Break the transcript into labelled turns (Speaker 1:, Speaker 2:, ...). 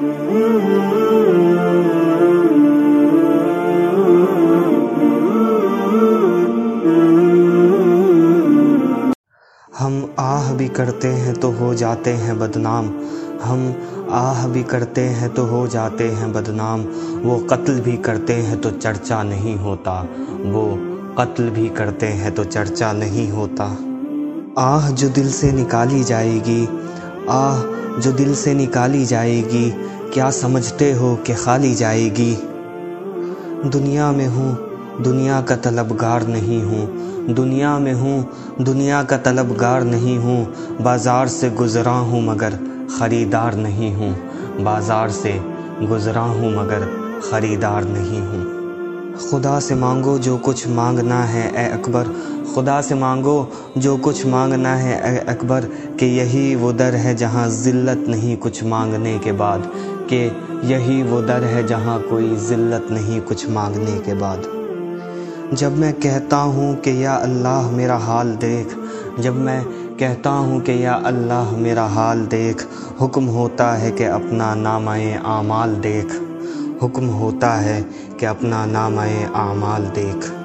Speaker 1: हम आह भी करते हैं तो हो जाते हैं बदनाम। हम आह भी करते हैं तो हो जाते हैं बदनाम। वो कत्ल भी करते हैं तो चर्चा नहीं होता। वो कत्ल भी करते हैं तो चर्चा नहीं होता। आह जो दिल से निकाली जाएगी, आह जो दिल से निकाली जाएगी। क्या समझते हो कि खाली जाएगी? दुनिया में हूँ, दुनिया का तलबगार नहीं हूँ। दुनिया में हूँ, दुनिया का तलबगार नहीं हूँ। बाज़ार से गुज़रा हूँ मगर ख़रीदार नहीं हूँ। बाज़ार से गुज़रा हूँ मगर ख़रीदार नहीं हूँ। खुदा से मांगो जो कुछ मांगना है, ए अकबर। खुदा से मांगो, जो कुछ मांगना है अकबर, कि यही वो दर है जहाँ ज़िल्लत नहीं कुछ मांगने के बाद, कि यही वो दर है जहाँ कोई ज़िल्लत नहीं कुछ मांगने के बाद। जब मैं कहता हूँ कि या अल्लाह मेरा हाल देख, जब मैं कहता हूँ कि या अल्लाह मेरा हाल देख, हुक्म होता है कि अपना नामाए आमाल देख। हुक्म होता है कि अपना नामाए आमाल देख।